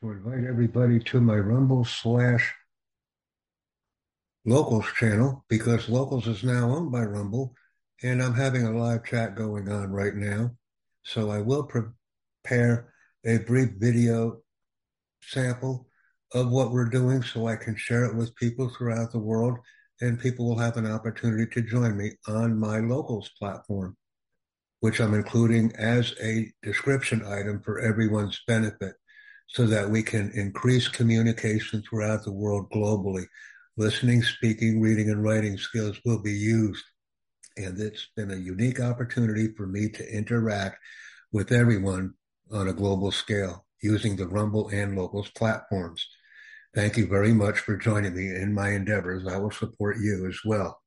to invite everybody to my Rumble slash Locals channel because Locals is now owned by Rumble and I'm having a live chat going on right now. So I will prepare a brief video sample of what we're doing so I can share it with people throughout the world and people will have an opportunity to join me on my Locals platform, which I'm including as a description item for everyone's benefit so that we can increase communication throughout the world globally. Listening, speaking, reading, and writing skills will be used. And it's been a unique opportunity for me to interact with everyone on a global scale using the Rumble and Locals platforms. Thank you very much for joining me in my endeavors. I will support you as well.